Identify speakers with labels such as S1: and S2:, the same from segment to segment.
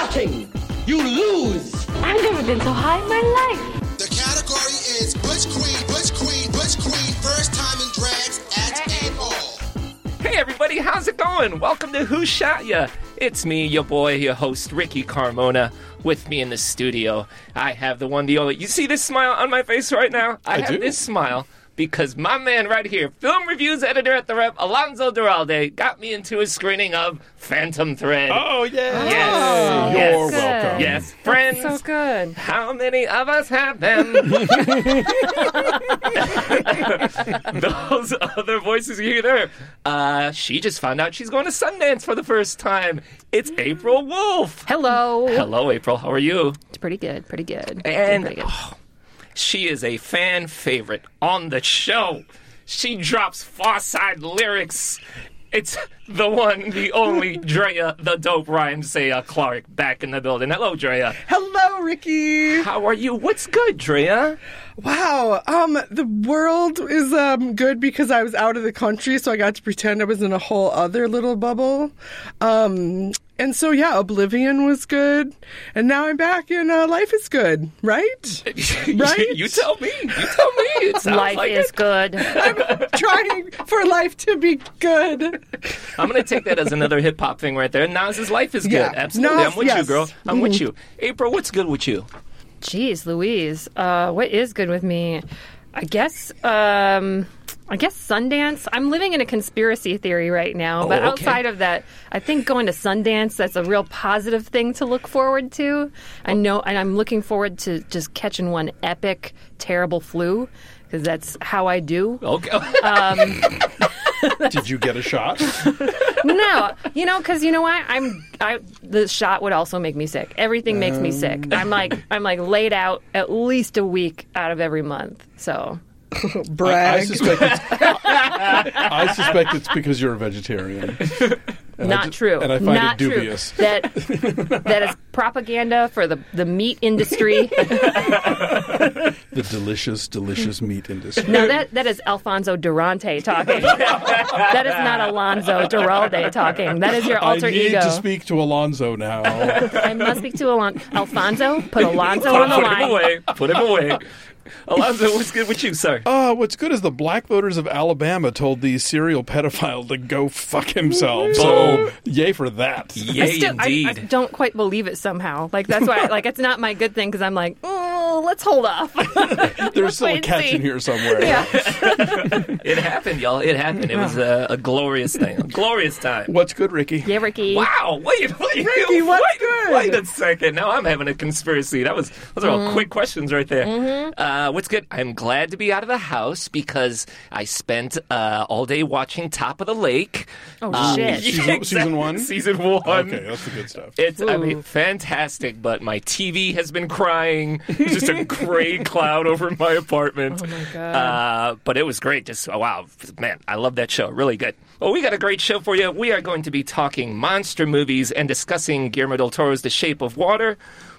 S1: nothing. You lose.
S2: I've never been so high in my life.
S3: The category is Butch Queen, Butch Queen, Butch Queen, first time in drags at a ball.
S4: Hey everybody, how's it going? Welcome to Who Shot Ya? It's me, your boy, your host, Ricky Carmona. With me in the studio, I have the one, the only. You see this smile on my face right now? I, have
S5: do.
S4: this smile because my man right here, film reviews editor at the Wrap, Alonso Duralde, got me into a screening of Phantom Thread.
S5: Oh yeah.
S4: Yes.
S5: You're
S4: Yes.
S5: welcome.
S4: Yes, friends.
S6: So good.
S4: How many of us have them? Those other voices you hear there. Uh, she just found out she's going to Sundance for the first time. It's April Wolfe.
S6: Hello.
S4: Hello, April. How are you?
S6: It's pretty good. Pretty good.
S4: And
S6: pretty good.
S4: She is a fan favorite on the show. She drops Pharcyde lyrics. It's the one, the only Drea, the dope rhyme say uh, Clark back in the building. Hello, Drea.
S7: Hello, Ricky.
S4: How are you? What's good, Drea?
S7: Wow. Um, the world is um good because I was out of the country, so I got to pretend I was in a whole other little bubble. Um, and so yeah, Oblivion was good, and now I'm back, and uh, life is good, right? Right?
S4: you tell me. You tell me. It
S6: Life
S4: like
S6: is
S4: it.
S6: good.
S7: I'm trying for life to be good.
S4: I'm gonna take that as another hip hop thing right there. Nas's life is good.
S7: Yeah.
S4: Absolutely.
S7: Nas,
S4: I'm with you, girl. I'm with you. April, what's good with you?
S6: Jeez, Louise. Uh, what is good with me? I guess. Um, I guess Sundance. I'm living in a conspiracy theory right now,
S4: Oh,
S6: but
S4: okay.
S6: outside of that, I think going to Sundance that's a real positive thing to look forward to. I know, and I'm looking forward to just catching one epic, terrible flu because that's how I do.
S4: Okay.
S5: Um, Did you get a shot?
S6: No, you know, because you know what? I'm. I the shot would also make me sick. Everything makes me sick. Um. I'm like I'm like laid out at least a week out of every month. So
S5: I, I suspect it's, I suspect it's because you're a vegetarian. And
S6: not
S5: ju-
S6: true.
S5: And I find
S6: not
S5: it dubious.
S6: True. That that is propaganda for the the meat industry.
S5: The delicious, delicious meat industry.
S6: no, that that is Alfonso Durante talking. that is not Alonso Duralde talking. That is your alter ego.
S5: I need
S6: ego.
S5: to speak to Alonso now.
S6: I must speak to Alon- Alfonso. Put Alonso on the
S4: Put him away. Put him away. Alonso, what's good with you, sir?
S5: Uh, what's good is the black voters of Alabama told the serial pedophile to go fuck himself. So, yay for that.
S4: Yay,
S6: I still, I, I don't quite believe it somehow. Like that's why, like it's not my good thing because I'm like, oh, let's hold off.
S5: There's still a catch
S6: see.
S5: in here somewhere.
S6: yeah.
S4: it happened, y'all. It happened. It was a, a glorious thing. A glorious time.
S5: What's good, Ricky?
S6: Yeah, Ricky.
S4: Wow! Wait, wait,
S7: Ricky, what's
S4: wait,
S7: good?
S4: wait a second. Now I'm having a conspiracy. That was those are
S6: Mm-hmm.
S4: all quick questions right there. Uh, what's good? I'm glad to be out of the house because I spent uh, all day watching Top of the Lake.
S6: Oh shit.
S5: Season- season one?
S4: Season one.
S5: Okay, that's the good stuff.
S4: It's, I mean, fantastic, but my TV has been crying. There's just a gray cloud over my apartment.
S6: Oh my god.
S4: Uh, but it was great. Just oh, wow, man, I love that show. Really good. Well, we got a great show for you. We are going to be talking monster movies and discussing Guillermo del Toro's The Shape of Water.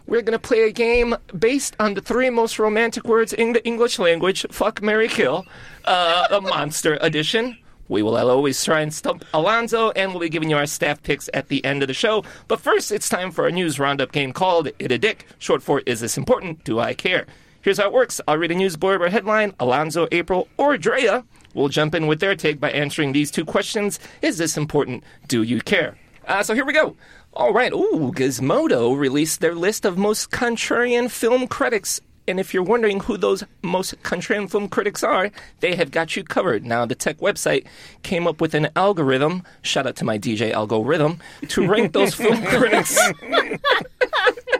S4: We're going to play a game based on the three most romantic words in the English language: fuck, Mary, kill. Uh, a monster edition. We will always try and stump Alonso, and we'll be giving you our staff picks at the end of the show. But first, it's time for a news roundup game called It a Dick, short for Is This Important? Do I Care? Here's how it works I'll read a news blurb or headline. Alonso, April, or Drea will jump in with their take by answering these two questions Is this important? Do you care? Uh, so here we go. All right. Ooh, Gizmodo released their list of most contrarian film critics. And if you're wondering who those most contrarian film critics are, they have got you covered. Now, the tech website came up with an algorithm, shout out to my DJ algorithm, to rank those film critics.
S6: oh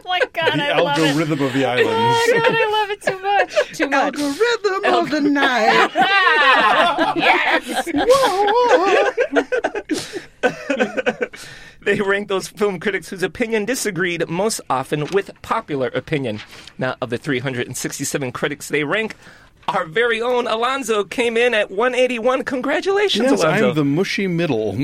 S6: my god,
S5: The
S6: I love it.
S5: algorithm of the
S6: Oh
S5: islands.
S6: god, I love it too much. Too much.
S7: Algorithm of the night.
S4: Ah, They rank those film critics whose opinion disagreed most often with popular opinion. Now, of the 367 critics they rank, our very own Alonso came in at 181. Congratulations,
S5: Yes,
S4: Alonso.
S5: I'm the mushy middle.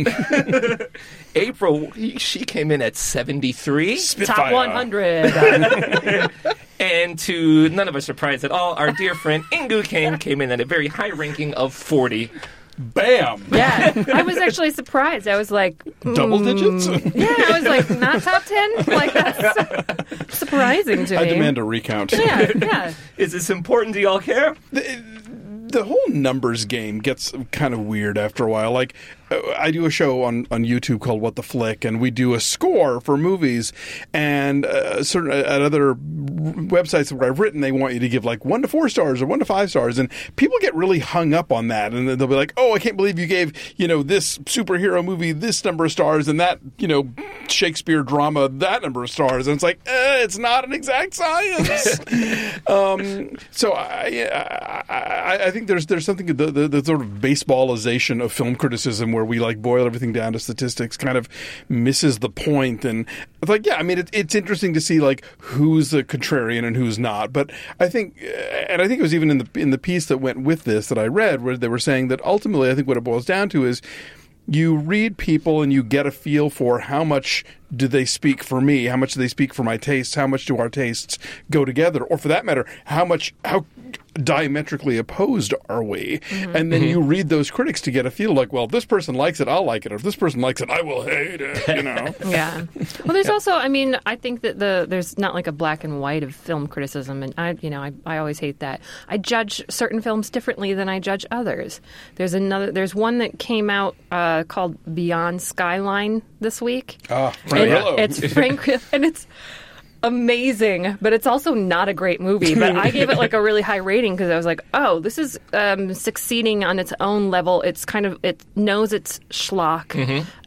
S4: April, she came in at 73.
S6: Top 100.
S4: And to none of us surprise at all, our dear friend Inkoo Kang came in at a very high ranking of 40.
S5: Bam,
S6: Yeah, I was actually surprised. I was like,
S5: double hmm. digits.
S6: yeah, I was like, not top ten. Like that's surprising to
S5: I
S6: me.
S5: demand a recount.
S6: yeah, yeah.
S4: Is this important? Do y'all care?
S5: the whole numbers game gets kind of weird after a while. Like, I do a show on, on YouTube called What the Flick, and we do a score for movies. And uh, certain at other websites where I've written, they want you to give like one to four stars or one to five stars, and people get really hung up on that. And then they'll be like, "Oh, I can't believe you gave you know this superhero movie this number of stars, and that you know Shakespeare drama that number of stars." And it's like, eh, it's not an exact science. um, so I, I I think there's there's something the, the, the sort of baseballization of film criticism where we like boil everything down to statistics kind of misses the point. and it's like yeah I mean it, it's interesting to see like who's a contrarian and who's not. But I think uh, and I think it was even in the in the piece that went with this that I read where they were saying that ultimately I think what it boils down to is you read people and you get a feel for how much do they speak for me? How much do they speak for my tastes? How much do our tastes go together? Or for that matter how much how diametrically opposed are we and then you read those critics to get a feel like well if this person likes it i'll like it or if this person likes it i will hate it you know
S6: Yeah. Well, there's also, I mean, I think that the there's not like a black and white of film criticism, and I, you know, I, I always hate that. I judge certain films differently than I judge others. There's another, there's one that came out uh, called Beyond Skyline this week.
S5: ah Frank
S6: And
S5: Grillo.
S6: It's Frank, and it's amazing, but it's also not a great movie. But I gave it like a really high rating because I was like, oh, this is um, succeeding on its own level. It's kind of it knows it's schlock,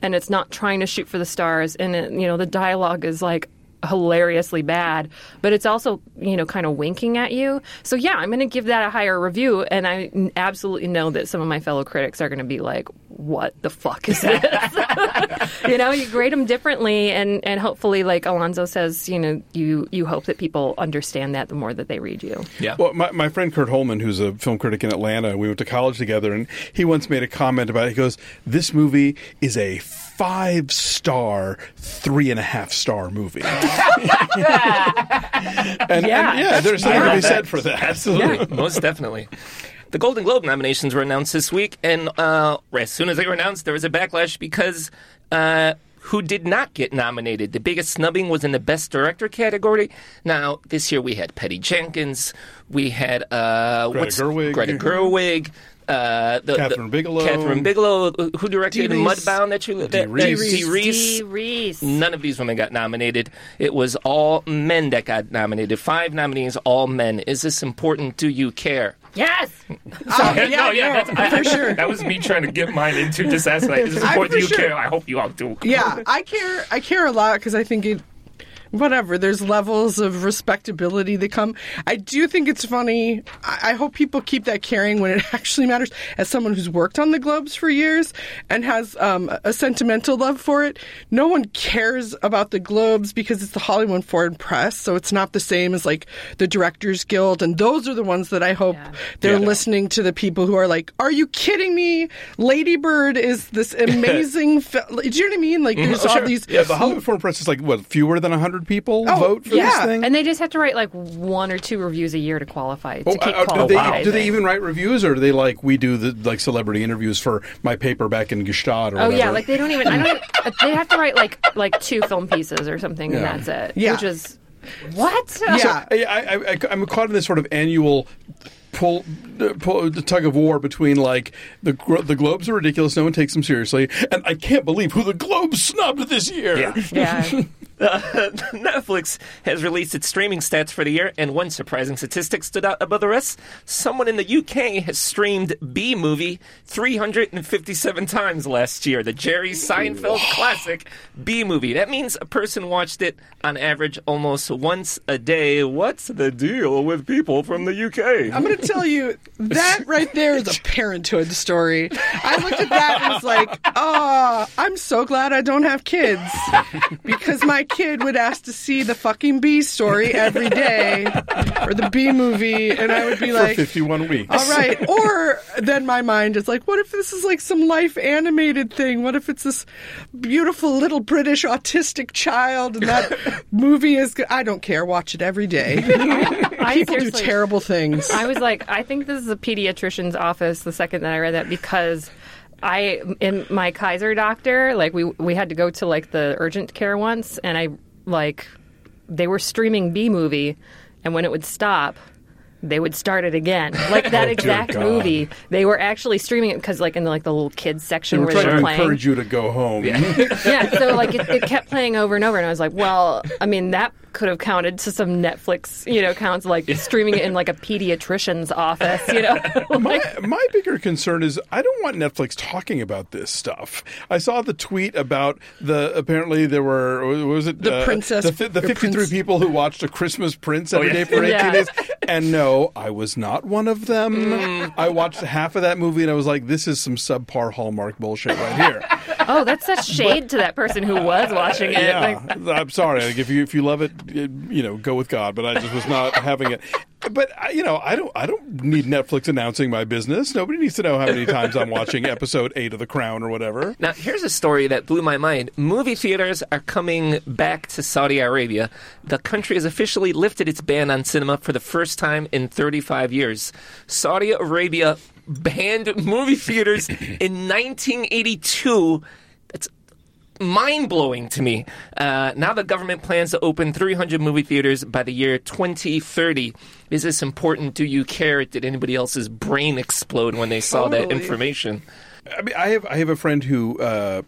S6: and it's not trying to shoot for the stars. And it, you know, the dialogue is like hilariously bad, but it's also, you know, kind of winking at you. So yeah, I'm going to give that a higher review and I absolutely know that some of my fellow critics are going to be like, "What the fuck is this?" you know, you grade them differently and and hopefully like Alonso says, you know, you you hope that people understand that the more that they read you.
S4: Yeah.
S5: Well, my, my friend Curt Holman, who's a film critic in Atlanta, we went to college together, and he once made a comment about it. He goes, This movie is a five star, three and a half star movie. and, and
S6: Yeah.
S5: yeah, there's something to be said for that.
S4: Absolutely, most definitely. The Golden Globe nominations were announced this week, and uh, as soon as they were announced, there was a backlash because uh, who did not get nominated? The biggest snubbing was in the Best Director category. Now, this year we had Patty Jenkins, we had uh,
S5: Greta
S4: what's-
S5: Gerwig.
S4: Greta Gerwig. Uh, the,
S5: Kathryn
S4: the-
S5: Bigelow.
S4: Kathryn Bigelow, who directed
S7: Dee
S4: Mudbound that you that,
S5: Reese.
S4: that- Dee Reese.
S6: Dee Reese.
S4: None of these women got nominated. It was all men that got nominated. Five nominees, all men. Is this important? Do you care?
S6: Yes.
S7: Oh, yeah,
S4: no, yeah,
S7: no,
S4: that's, I,
S7: for sure.
S4: That was me trying to get mine into just ask like, is this
S7: I-
S4: important? Do you
S7: sure.
S4: care? I hope you all do.
S7: yeah, I care. I care a lot because I think it. Whatever. There's levels of respectability that come. I do think it's funny. I, I hope people keep that caring when it actually matters. As someone who's worked on the Globes for years and has um, a sentimental love for it, no one cares about the Globes because it's the Hollywood Foreign Press, so it's not the same as like the Directors Guild, and those are the ones that I hope
S6: Yeah.
S7: they're
S5: Yeah.
S7: listening to the people who are like, "Are you kidding me? Lady Bird is this amazing." Fi-. Do you know what I mean? Like, there's all these.
S5: Yeah, the Hollywood Foreign Press is like, what, fewer than 100 people
S7: Oh,
S5: vote for
S7: yeah.
S5: this thing?
S6: And they just have to write like one or two reviews a year to qualify to
S5: Oh,
S6: keep
S5: uh, do,
S6: qualified.
S5: they, do they even write reviews, or do they like we do the like celebrity interviews for my paper back in Gestalt or
S6: Oh
S5: whatever?
S6: yeah, like they don't even. I don't. uh, they have to write like like two film pieces or something,
S5: Yeah.
S6: and that's it.
S7: Yeah.
S6: Which is what?
S7: Yeah.
S5: I, I, I, I'm caught in this sort of annual pull, uh, pull the tug of war between like the the Globes are ridiculous, no one takes them seriously, and I can't believe who the Globes snubbed this year.
S4: Yeah.
S6: Yeah.
S4: Netflix has released its streaming stats for the year, and one surprising statistic stood out above the rest. Someone in the UK has streamed Bee Movie 357 times last year. The Jerry Seinfeld classic Bee Movie. That means a person watched it on average almost once a day. What's the deal with people from the UK?
S7: I'm going to tell you that right there is a parenthood story. I looked at that and was like, "Oh, I'm so glad I don't have kids because my kid would ask to see the fucking B story every day or the Bee Movie, and I would be
S5: For
S7: like."
S5: 51 weeks.
S7: All right. Or then my mind is like, what if this is like some life animated thing? What if it's this beautiful little British autistic child and that movie is good? I don't care. Watch it every day.
S6: I
S7: People do terrible things.
S6: I was like, I think this is a pediatrician's office the second that I read that because I in my Kaiser doctor, like we we had to go to like the urgent care once, and I like they were streaming Bee Movie, and when it would stop. They would start it again, like that
S5: Oh,
S6: exact movie. They were actually streaming it because, like, in the, like the little kids section
S5: They were
S6: where
S5: trying
S6: they
S5: to
S6: were playing.
S5: encourage you to go home.
S6: yeah, so like it, it kept playing over and over, and I was like, well, I mean, that could have counted to some Netflix, you know, counts like streaming it in like a pediatrician's office, you know.
S5: my, my bigger concern is I don't want Netflix talking about this stuff. I saw the tweet about the apparently there were what was it
S7: The princess-
S5: the, fi- the 53
S7: prince-
S5: people who watched a Christmas Prince every
S4: yeah.
S5: day for 18
S6: Yeah.
S5: days and no I was not one of them.
S6: Mm.
S5: I watched half of that movie and I was like this is some subpar Hallmark bullshit right here.
S6: oh, that's such shade to that person who was watching it.
S5: yeah,
S6: Like,
S5: I'm sorry. Like, if you if you love it, you know, go with God. But I just was not having it. But you know, I don't I don't need Netflix announcing my business. Nobody needs to know how many times I'm watching episode eight of The Crown or whatever.
S4: Now, here's a story that blew my mind. Movie theaters are coming back to Saudi Arabia. The country has officially lifted its ban on cinema for the first time in 35 years. Saudi Arabia banned movie theaters in 1982. Mind blowing to me. Uh, now the government plans to open 300 movie theaters by the year 2030. Is this important? Do you care? Did anybody else's brain explode when they saw that information?
S5: I mean, I have I have a friend who uh,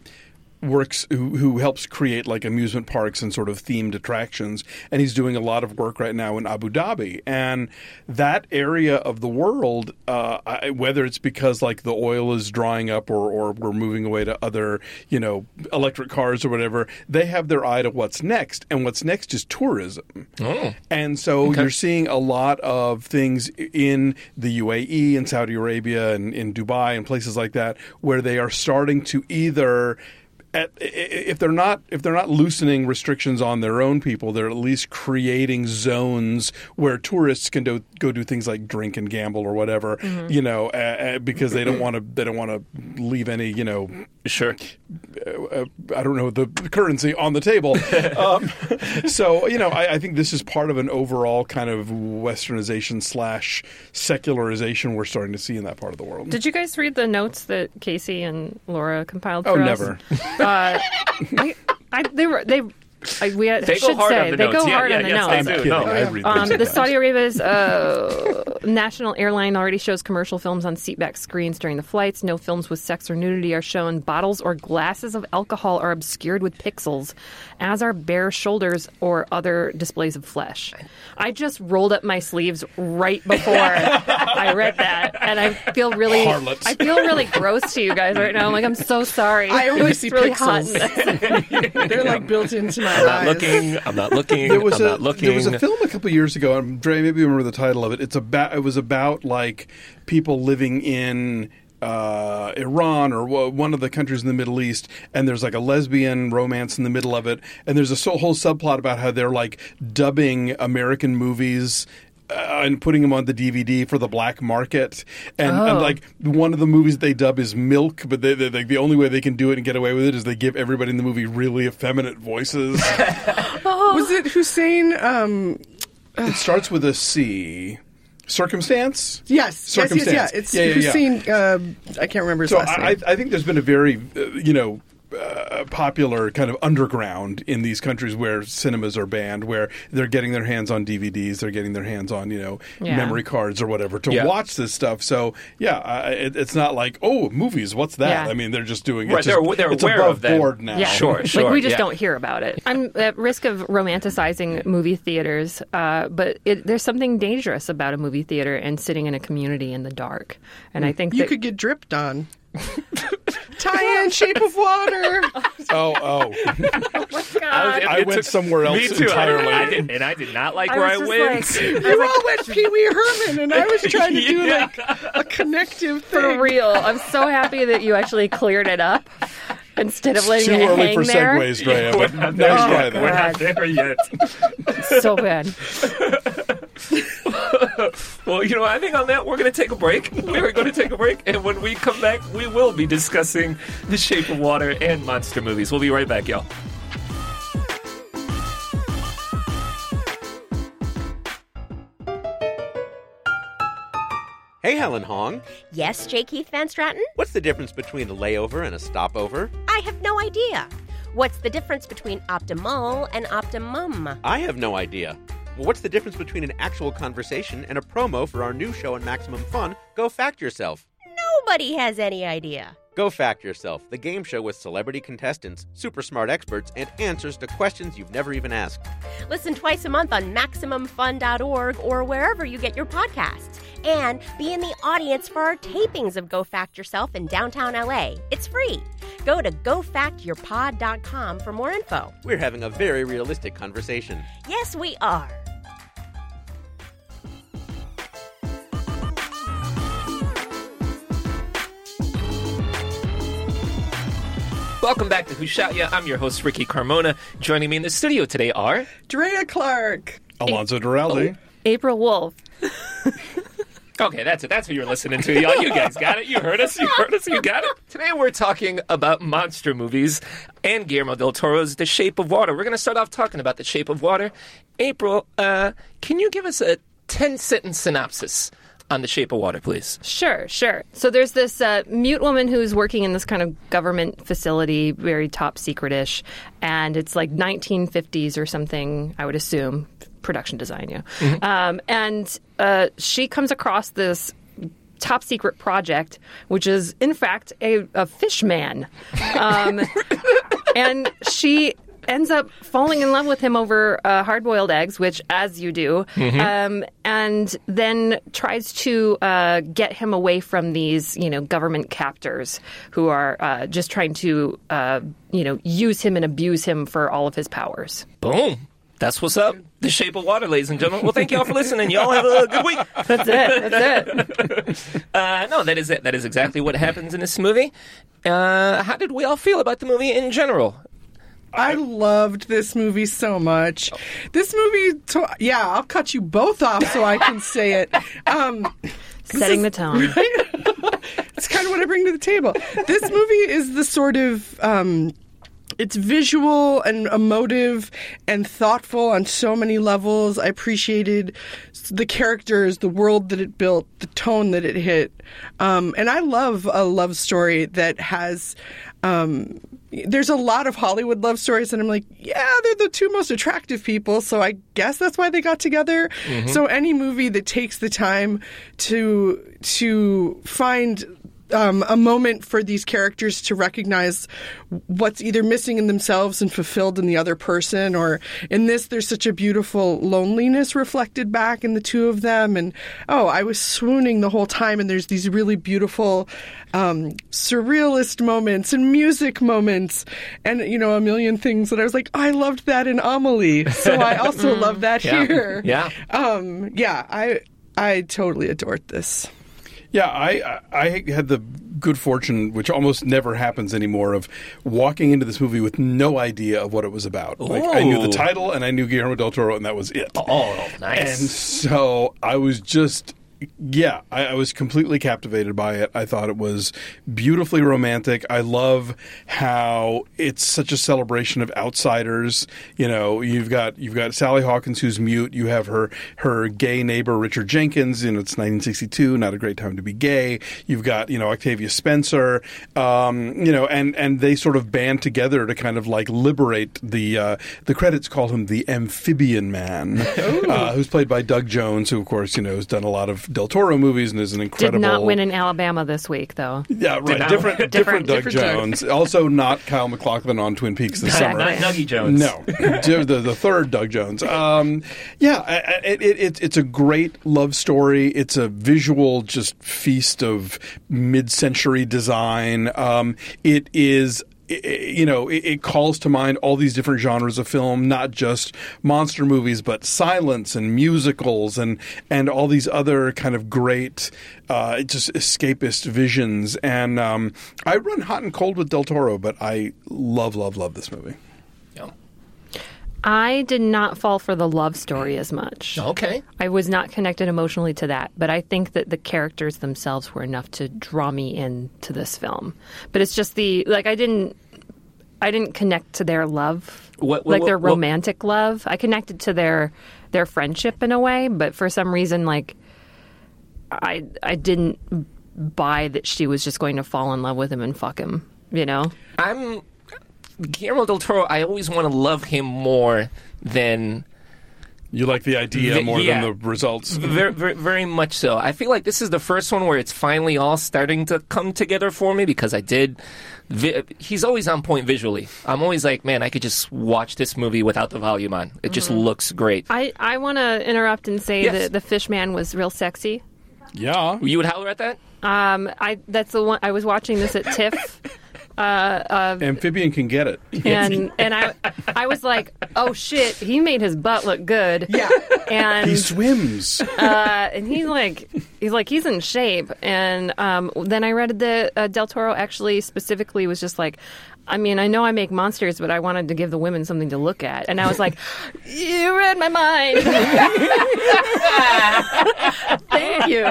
S5: works who who helps create like amusement parks and sort of themed attractions, and he's doing a lot of work right now in Abu Dhabi, and that area of the world, uh, I, whether it's because like the oil is drying up or or we're moving away to other you know electric cars or whatever, they have their eye to what's next, and what's next is tourism, oh. and so you're seeing a lot of things in the UAE and Saudi Arabia and in Dubai and places like that where they are starting to either at, i- i- if they're not if they're not loosening restrictions on their own people, they're at least creating zones where tourists can do, go do things like drink and gamble or whatever, you know, uh, uh, because they don't want to they don't want to leave any you know
S4: Sure.
S5: uh, I don't know the currency on the table. um, so you know, I, I think this is part of an overall kind of westernization slash secularization we're starting to see in that part of the world.
S6: did you guys read the notes that Casey and Laura compiled?
S5: Oh,
S6: for us?
S5: never.
S6: Uh, I, I, they were they. I, we
S4: They go
S6: should
S4: hard
S6: say
S4: the
S6: they
S4: notes.
S6: go
S4: Yeah,
S6: hard
S4: yeah,
S6: on the
S4: yes,
S6: notes.
S4: they
S5: I'm
S4: do. No.
S5: I
S6: Um, the. Saudi Arabia's uh, national airline already shows commercial films on seatback screens during the flights. No films with sex or nudity are shown. Bottles or glasses of alcohol are obscured with pixels, as are bare shoulders or other displays of flesh. I just rolled up my sleeves right before I read that, and I feel really,
S5: Harlots.
S6: I feel really gross to you guys right now. I'm like, I'm so sorry.
S7: I
S6: It
S7: only see
S6: really
S7: pixels.
S6: hot.
S7: They're like built into my
S4: I'm not looking. I'm not looking.
S5: There was
S4: I'm
S5: a
S4: not looking.
S5: there was a film a couple years ago. and Dre, maybe you remember the title of it. It's about it was about like people living in. Uh, Iran or w- one of the countries in the Middle East, and there's like a lesbian romance in the middle of it, and there's a so- whole subplot about how they're like dubbing American movies uh, and putting them on the DVD for the black market. And, and
S6: Oh.
S5: like one of the movies they dub is Milk, but they, they, they, the only way they can do it and get away with it is they give everybody in the movie really effeminate voices.
S7: Was it Hussein? Um,
S5: it starts with a C. Circumstance?
S7: yes, yes, yes, yeah.
S5: Circumstance.
S7: It's
S5: Yeah, yeah, yeah.
S7: Hussein. Uh, I can't remember his
S5: So
S7: last
S5: I,
S7: name.
S5: I think there's been a very, uh, you know, uh, popular kind of underground in these countries where cinemas are banned, where they're getting their hands on DVDs, they're getting their hands on, you know,
S6: Yeah.
S5: memory cards or whatever to
S4: Yeah.
S5: watch this stuff. So yeah, uh, it, it's not like oh, movies, what's that?
S6: Yeah.
S5: I mean, they're just doing
S4: Right,
S5: it's
S4: they're- they're
S5: it's
S4: aware
S5: above
S4: of them.
S5: board now.
S6: Yeah,
S4: Sure, sure,
S6: Like we just
S4: yeah.
S6: don't hear about it. I'm at risk of romanticizing movie theaters, uh, but it, there's something dangerous about a movie theater and sitting in a community in the dark. And I think
S7: you
S6: that
S7: could get dripped on. Tie in Shape of Water.
S5: Oh, oh,
S6: God.
S5: I
S4: It
S5: went
S4: took-
S5: somewhere else
S4: Me too.
S5: Entirely.
S4: I did, and I did not like
S6: I
S4: where I went.
S6: like,
S7: You all went Pee Wee Herman, and I was trying to do
S4: Yeah.
S7: like a connective thing.
S6: for real. I'm so happy that you actually cleared it up instead of letting
S5: Too
S6: it
S5: early
S6: hang
S5: for
S6: there.
S5: segues, Drea, but
S4: not
S5: nice
S6: there
S5: try
S6: yet.
S4: We're not there yet.
S6: So bad.
S4: Well, you know, I think on that we're going to take a break. We're going to take a break, and when we come back, we will be discussing The Shape of Water and monster movies. We'll be right back, y'all.
S8: Hey, Helen Hong.
S9: Yes, J. Keith Van Straaten?
S8: What's the difference between a layover and a stopover?
S9: I have no idea. What's the difference between optimal and optimum?
S8: I have no idea. Well, what's the difference between an actual conversation and a promo for our new show on Maximum Fun, Go Fact Yourself?
S9: Nobody has any idea.
S8: Go Fact Yourself, the game show with celebrity contestants, super smart experts, and answers to questions you've never even asked.
S9: Listen twice a month on MaximumFun.org or wherever you get your podcasts. And be in the audience for our tapings of Go Fact Yourself in downtown LA. It's free. Go to gofactyourpod.com for more info.
S8: We're having a very realistic conversation.
S9: Yes, we are.
S4: Welcome back to Who Shot Ya? I'm your host, Ricky Carmona. Joining me in the studio today are.
S7: Drea Clark.
S5: Alonso Duralde.
S6: April Wolfe.
S4: Okay, that's it. That's what you're listening to, y'all. You guys got it. You heard us. You heard us. You got it. Today we're talking about monster movies and Guillermo del Toro's The Shape of Water. We're going to start off talking about The Shape of Water. April, uh, can you give us a 10 sentence synopsis on The Shape of Water, please?
S6: Sure, sure. So there's this uh, mute woman who's working in this kind of government facility, very top secretish, and it's like 1950s or something, I would assume. Production design, yeah. Um, and uh, she comes across this top secret project, which is in fact a, a fish man. Um, and she ends up falling in love with him over uh, hard boiled eggs, which, as you do, um, and then tries to uh, get him away from these, you know, government captors who are uh, just trying to, uh, you know, use him and abuse him for all of his powers.
S4: Boom. That's what's up. The Shape of Water, ladies and gentlemen. Well, thank you all for listening. Y'all have a good week.
S6: That's it. That's it.
S4: Uh, no, that is it. That is exactly what happens in this movie. Uh, how did we all feel about the movie in general?
S7: I loved this movie so much. This movie, to- yeah, I'll cut you both off so I can say it. Um,
S6: Setting the tone.
S7: it's kind of what I bring to the table. This movie is the sort of um, it's visual and emotive and thoughtful on so many levels. I appreciated the characters, the world that it built, the tone that it hit, um, and I love a love story that has. Um, there's a lot of Hollywood love stories, and I'm like, yeah, they're the two most attractive people, so I guess that's why they got together. Mm-hmm. So any movie that takes the time to to find um, a moment for these characters to recognize what's either missing in themselves and fulfilled in the other person, or in this, there's such a beautiful loneliness reflected back in the two of them. And oh, I was swooning the whole time, and there's these really beautiful um, surrealist moments and music moments, and you know, a million things that I was like, I loved that in Amelie, so I also love that
S4: Yeah.
S7: here.
S4: Yeah.
S7: Um, yeah, I I totally adored this.
S5: Yeah, I I had the good fortune, which almost never happens anymore, of walking into this movie with no idea of what it was about. Like I knew the title and I knew Guillermo del Toro, and that was it.
S4: Oh, nice.
S5: And so I was just, yeah, I, I was completely captivated by it. I thought it was beautifully romantic. I love how it's such a celebration of outsiders. You know, you've got you've got Sally Hawkins who's mute. You have her her gay neighbor Richard Jenkins. You know, it's 1962, not a great time to be gay. You've got you know Octavia Spencer. Um, you know, and and they sort of band together to kind of like liberate the uh, the credits call him the amphibian man, uh, who's played by Doug Jones, who of course you know has done a lot of Del Toro movies and is an incredible.
S6: Did not win in Alabama this week, though.
S5: Yeah, right.
S4: not-
S5: Different, different,
S6: Different-
S5: Doug
S7: different Doug.
S5: Jones. also, not Kyle MacLachlan on Twin Peaks this summer.
S4: Not Dougie Jones.
S5: No, the, the the third Doug Jones. Um, yeah, I- I- it, it, it's it's a great love story. It's a visual just feast of mid-century design. Um, it is. I- i- You know, it, it calls to mind all these different genres of film, not just monster movies, but silence and musicals and and all these other kind of great, uh, just escapist visions. And um, I run hot and cold with Del Toro, but I love, love, love this movie.
S6: I did not fall for the love story as much.
S4: Okay.
S6: I was not connected emotionally to that, but I think that the characters themselves were enough to draw me into this film. But it's just the like I didn't I didn't connect to their love.
S4: What- what-
S6: like their
S4: what- what-
S6: romantic love. I connected to their their friendship in a way, but for some reason like I I didn't buy that she was just going to fall in love with him and fuck him. You know,
S4: I'm Guillermo del Toro. I always want to love him more than
S5: You like the idea
S4: The-
S5: more
S4: yeah.
S5: than the results.
S4: very, very, very much so. I feel like this is the first one where it's finally all starting to come together for me because I did. Vi- he's always on point visually. I'm always like, man, I could just watch this movie without the volume on. It just looks great.
S6: I I want to interrupt and say
S4: Yes.
S6: that the fish man was real sexy.
S5: Yeah.
S4: You would holler at that?
S6: Um, I that's the one I was watching this at TIFF.
S5: Amphibian can get it.
S6: and and I I was like, oh shit, he made his butt look good.
S7: Yeah.
S6: and
S5: He swims.
S6: uh, and he's like he's like he's in shape. And um, then I read that uh, Del Toro actually specifically was just like. I mean, I know I make monsters, but I wanted to give the women something to look at, and I was like, "You read my mind." thank you,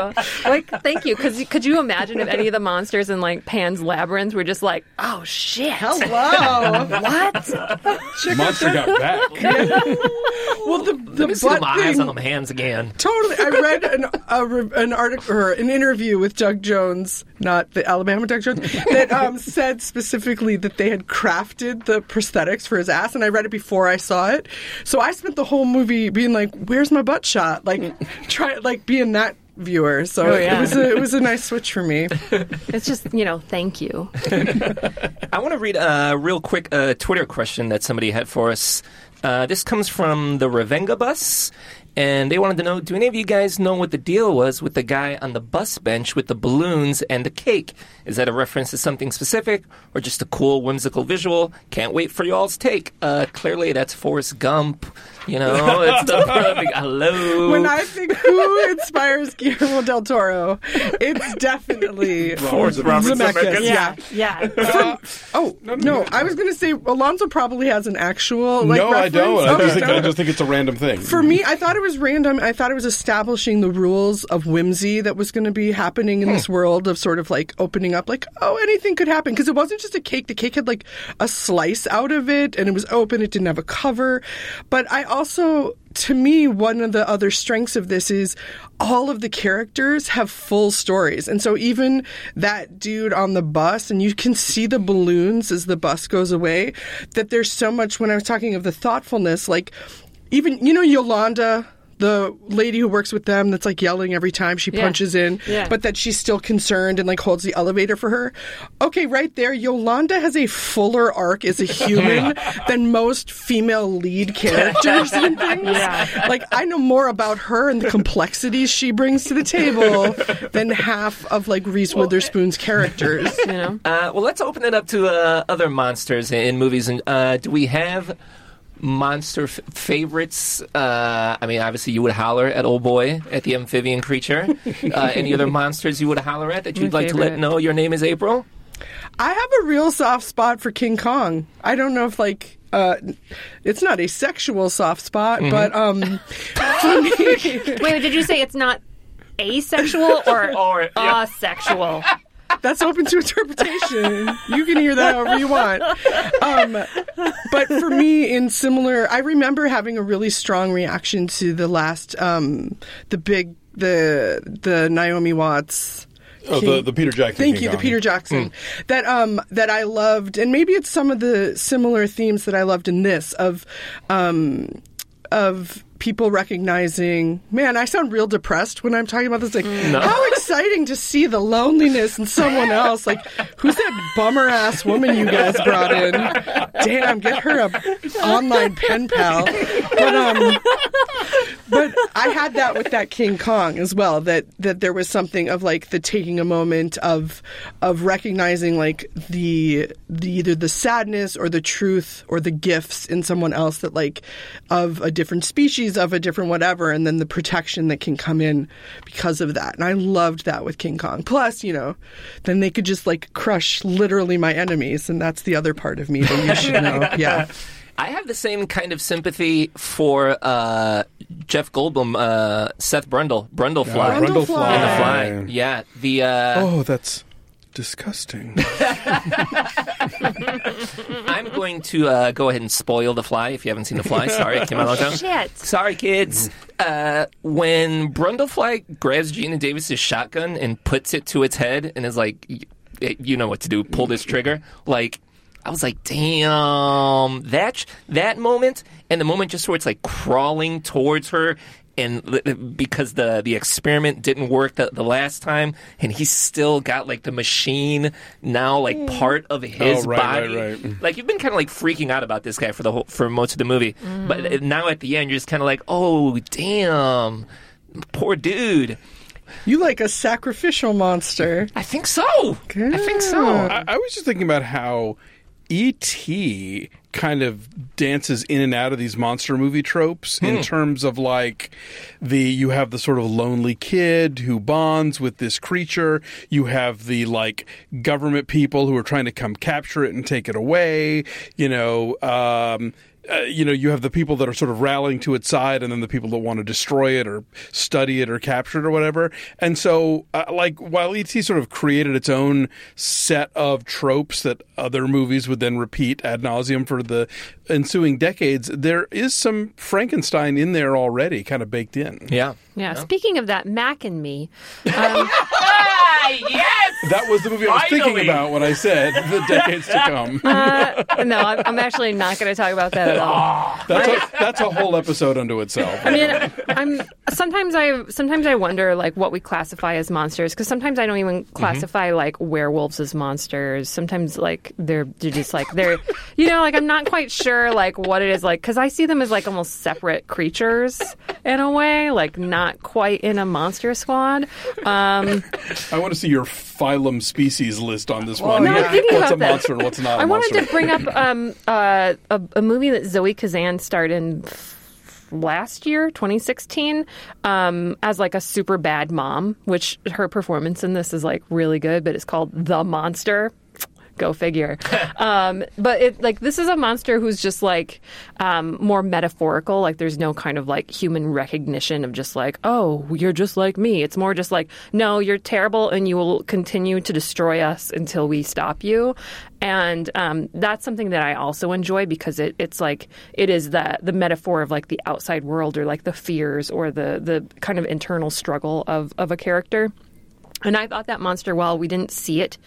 S6: like, thank you. Because could you imagine if any of the monsters in like Pan's Labyrinth were just like, "Oh shit,
S7: Hello.
S6: what?"
S5: Monster got back.
S7: well, the the
S4: Let me see
S7: butt
S4: them eyes
S7: thing.
S4: on them hands again.
S7: Totally. I read an a, re- an article or an interview with Doug Jones, not the Alabama Doug Jones, that um, said specifically that they had crafted the prosthetics for his ass, and I read it before I saw it. So I spent the whole movie being like, "Where's my butt shot?" Like, try like being that viewer. So
S6: Oh,
S7: it was a, it was a nice switch for me.
S6: It's just you know, thank you.
S4: I want to read a real quick uh, Twitter question that somebody had for us. Uh, this comes from the Ravenga bus, and they wanted to know: Do any of you guys know what the deal was with the guy on the bus bench with the balloons and the cake? Is that a reference to something specific, or just a cool, whimsical visual? Can't wait for y'all's take. Uh, clearly, that's Forrest Gump. You know, it's the perfect. Hello.
S7: When I think who inspires Guillermo del Toro, it's definitely
S4: Forrest Robert
S7: Zemeckis.
S4: Zemeckis.
S7: Yeah.
S6: yeah.
S7: Uh, oh no, I was going to say Alonso probably has an actual like
S5: no, I don't. I
S7: Okay,
S5: just, think. I just think it's a random thing.
S7: For me, I thought it was random. I thought it was establishing the rules of whimsy that was going to be happening in this hmm. world of sort of like opening up, like, oh, anything could happen. Because it wasn't just a cake. The cake had like a slice out of it and it was open. It didn't have a cover. But I also, to me, one of the other strengths of this is all of the characters have full stories. And so even that dude on the bus, and you can see the balloons as the bus goes away, that there's so much, when I was talking of the thoughtfulness, like, even you know Yolanda, the lady who works with them that's like yelling every time she
S6: Yeah.
S7: punches in,
S6: Yeah.
S7: but that she's still concerned and like holds the elevator for her. Okay, right there, Yolanda has a fuller arc as a human than most female lead characters in things.
S6: Yeah.
S7: Like I know more about her and the complexities she brings to the table than half of like Reese Witherspoon's characters.
S6: You know.
S4: Uh, well, let's open it up to uh, other monsters in, in movies. And uh, do we have monster f- favorites? Uh, I mean, obviously, you would holler at Old Boy, at the amphibian creature. Uh, any other monsters you would holler at that you'd
S6: My
S4: like to let know your name is April?
S7: I have a real soft spot for King Kong. I don't know if like uh, it's not a sexual soft spot, but um, for me,
S6: Wait, did you say it's not asexual or,
S4: Or, yeah.
S7: That's open to interpretation. You can hear that however you want. Um, but for me, in similar, I remember having a really strong reaction to the last, um, the big, the the Naomi Watts.
S5: oh, the, the Peter Jackson.
S7: Thank
S5: King
S7: you, the Peter Jackson that um that I loved, and maybe it's some of the similar themes that I loved in this of um of people recognizing. Man, I sound real depressed when I'm talking about this. Like, how exciting to see the loneliness in someone else. Like, who's that bummer ass woman you guys brought in? Damn, get her a online pen pal. But um but I had that with that King Kong as well. That that there was something of like the taking a moment of of recognizing like the the either the sadness or the truth or the gifts in someone else that like of a different species of a different whatever, and then the protection that can come in because of that. And I loved that with King Kong. Plus, you know, then they could just like crush literally my enemies, and that's the other part of me that you should know. Yeah.
S4: I have the same kind of sympathy for uh, Jeff Goldblum, uh, Seth Brundle, Brundlefly.
S5: Yeah,
S7: Brundlefly.
S5: Brundlefly.
S4: Fly. Yeah, the uh,
S5: Oh, that's disgusting.
S4: I'm going to uh, go ahead and spoil The Fly if you haven't seen The Fly. Sorry, it came out a long time.
S6: Shit.
S4: Sorry, kids. Uh, when Brundlefly grabs Geena Davis's shotgun and puts it to its head and is like, y- "You know what to do. Pull this trigger." Like, I was like, "Damn!" That sh- that moment and the moment just where it's like crawling towards her. And because the the experiment didn't work the, the last time, and he's still got like the machine now like hmm. part of his
S5: Oh, right, right,
S4: body.
S5: right.
S4: Like you've been kind of like freaking out about this guy for the whole for most of the movie, but hmm. now at the end you're just kind of like, oh damn, poor dude.
S7: You like a sacrificial monster.
S4: I think so. I think so.
S5: I, I was just thinking about how E.T. kind of dances in and out of these monster movie tropes in terms of like the you have the sort of lonely kid who bonds with this creature, you have the like government people who are trying to come capture it and take it away, you know, um uh, you know, you have the people that are sort of rallying to its side, and then the people that want to destroy it or study it or capture it or whatever. And so, uh, like, while ET sort of created its own set of tropes that other movies would then repeat ad nauseum for the ensuing decades, there is some Frankenstein in there already, kind of baked in.
S4: Yeah.
S6: Yeah. Speaking of that, Mac and Me.
S4: yes.
S5: That was the movie I was thinking about when I said the decades to come.
S6: Uh, no, I'm, I'm actually not going to talk about that at all.
S5: That's a, that's a whole episode unto itself.
S6: I mean, I'm sometimes I sometimes I wonder like what we classify as monsters because sometimes I don't even classify like werewolves as monsters. Sometimes like they're they're just like they're you know like I'm not quite sure like what it is like because I see them as like almost separate creatures in a way, like not quite in a monster squad. Um,
S5: I want to see your phylum species list on this one.
S7: no, I'm
S6: thinking
S5: what's
S6: about
S5: a
S6: that.
S5: monster and what's not a
S6: I
S5: monster?
S6: wanted to bring up um, uh, a, a movie that Zoe Kazan starred in last year, 2016, um, as like a super bad mom, which her performance in this is like really good, but it's called The Monster. Go figure. um, but it like this is a monster who's just like um, more metaphorical. Like there's no kind of like human recognition of just like, oh, you're just like me. It's more just like, no, you're terrible, and you will continue to destroy us until we stop you. And um, that's something that I also enjoy because it, it's like it is the the metaphor of like the outside world or like the fears or the the kind of internal struggle of of a character. And I thought that monster, while we didn't see it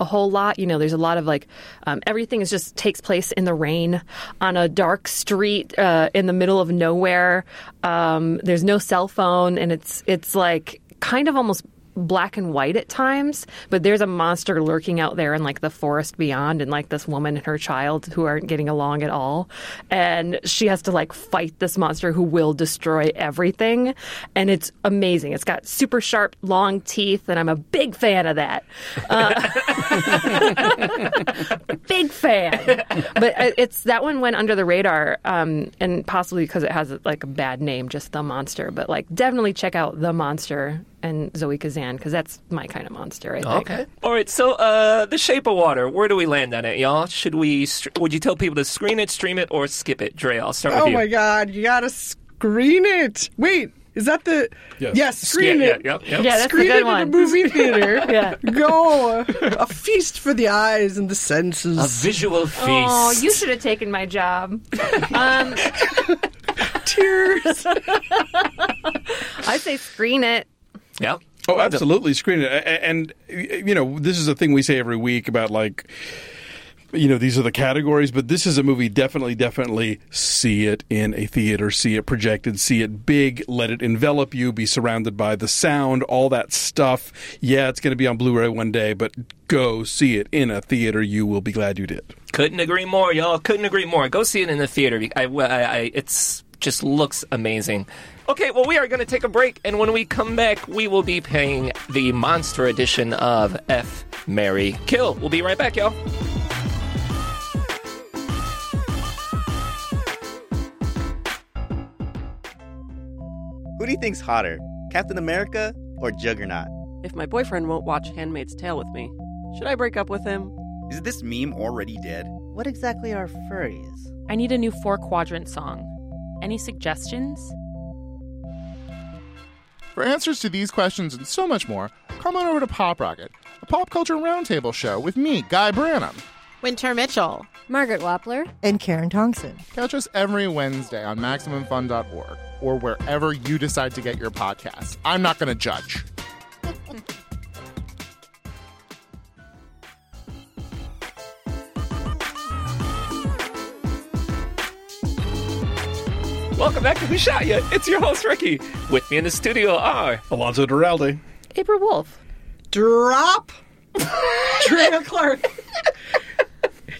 S6: a whole lot, you know, there's a lot of like um, everything is just takes place in the rain on a dark street uh, in the middle of nowhere. Um, there's no cell phone, and it's it's like kind of almost black and white at times but there's a monster lurking out there in like the forest beyond and like this woman and her child who aren't getting along at all. And she has to like fight this monster who will destroy everything. And it's amazing. It's got super sharp long teeth and i'm a big fan of that. Uh, big fan. But uh, it's that one went under the radar um, and possibly because it has like a bad name just the monster. But like definitely check out the monster and zoe kazan because that's my kind of monster i think
S4: Okay. All right. So, uh, The Shape of Water. Where do we land on it, y'all? Should we? Str- would you tell people to screen it, stream it, or skip it? Dre, I'll start with
S7: Oh
S4: you.
S7: my god, you gotta screen it. Wait, is that the
S5: Yes.
S7: screen
S4: Yeah,
S7: it.
S4: yeah, yep, yep.
S6: Yeah, that's a
S7: screen
S6: good
S7: it
S6: one.
S7: in a movie theater.
S6: Yeah.
S7: Go. A feast for the eyes and the senses.
S4: A visual feast.
S6: Oh, you should have taken my job. Um,
S7: Tears.
S6: I say screen it.
S4: Yeah.
S5: Oh, absolutely, screen it. And you know, this is a thing we say every week about like, you know, these are the categories. But this is a movie. Definitely, definitely see it in a theater. See it projected. See it big. Let it envelop you. Be surrounded by the sound. All that stuff. Yeah, it's going to be on Blu-ray one day, but go see it in a theater. You will be glad you did.
S4: Couldn't agree more, y'all. Couldn't agree more. Go see it in the theater. I, I, I it's just looks amazing. Okay, well, we are going to take a break, and when we come back, we will be playing the monster edition of F. Mary Kill. We'll be right back, y'all.
S10: Who do you think's hotter, Captain America or Juggernaut?
S11: If my boyfriend won't watch Handmaid's Tale with me, should I break up with him?
S10: Is this meme already dead? What exactly are furries?
S2: I need a new four quadrant song. Any suggestions?
S12: For answers to these questions and so much more, come on over to Pop Rocket. a pop culture roundtable show with me, Guy Branum.
S13: Wynter Mitchell.
S14: Margaret Wappler.
S15: And Karen Tongson.
S12: Catch us every Wednesday on MaximumFun.org or wherever you decide to get your podcasts. I'm not going to judge.
S4: Welcome back to Who Shot Ya? It's your host, Ricky. With me in the studio are
S5: Alonso Duralde.
S6: April Wolfe.
S7: Drop. Drea Clark.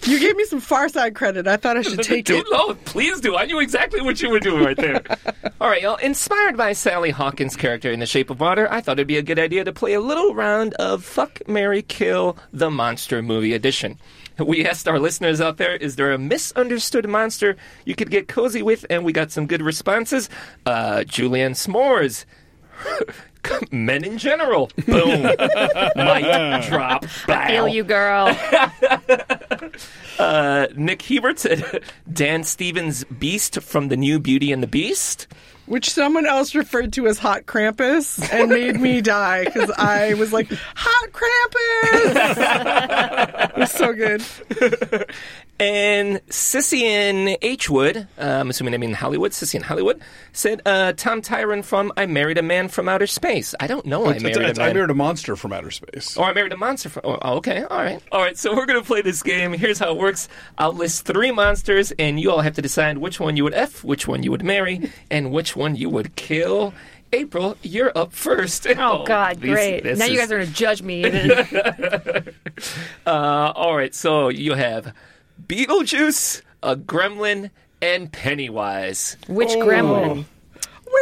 S7: You gave me some Pharcyde credit. I thought I should take
S4: do,
S7: it.
S4: No, please do. I knew exactly what you were doing right there. All right, y'all. Inspired by Sally Hawkins' character in The Shape of Water, I thought it'd be a good idea to play a little round of Fuck, Mary Kill, the Monster Movie Edition. We asked our listeners out there, is there a misunderstood monster you could get cozy with? And we got some good responses. Uh, Julianne S'mores. Men in general. Boom. Mic drop.
S6: I feel you, girl.
S4: Uh, Nick Hebert said Dan Stevens' Beast from the new Beauty and the Beast.
S7: Which someone else referred to as Hot Krampus and made me die because I was like, Hot Krampus! it was so good.
S4: And Sissy H. Wood, uh, I'm assuming I mean Hollywood, Sissy in Hollywood, said uh, Tom Tryon from I Married a Man from Outer Space. I don't know I
S5: It's-
S4: Married
S5: it's-
S4: a Man.
S5: I married a monster from outer space.
S4: Oh, I married a monster. From, oh, okay, all right, all right. So we're gonna play this game. Here's how it works. I'll list three monsters, and you all have to decide which one you would f, which one you would marry, and which one you would kill. April, you're up first.
S6: Oh, God,
S4: these-
S6: great.
S4: this
S6: Now you
S4: is-
S6: guys are going to judge me.
S4: uh, all right, so you have Beetlejuice, a Gremlin, and Pennywise.
S6: Which
S5: Oh.
S6: gremlin?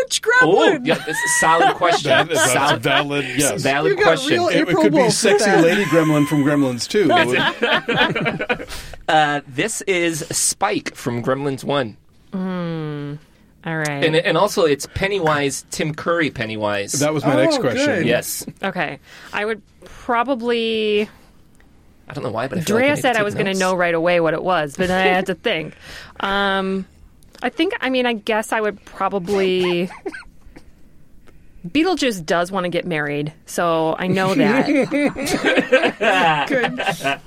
S7: Which
S4: Oh,
S7: gremlin?
S4: yeah, this is a solid question.
S5: That is- that's
S4: solid,
S5: valid, yes.
S4: valid question.
S5: It, it
S7: April
S5: could be sexy
S7: that.
S5: lady gremlin from Gremlins too.
S4: Uh, this is Spike from Gremlins One.
S6: All right.
S4: And, and also, it's Pennywise, Tim Curry Pennywise.
S5: that was my
S7: Oh,
S5: next question.
S7: good.
S4: yes.
S6: okay. I would probably.
S4: I don't know why, but I feel like
S6: Drea
S4: need
S6: said
S4: to
S6: I was going to know right away what it was, but then I had to think. Um, I think, I mean, I guess I would probably. Beetlejuice does want to get married, so I know that.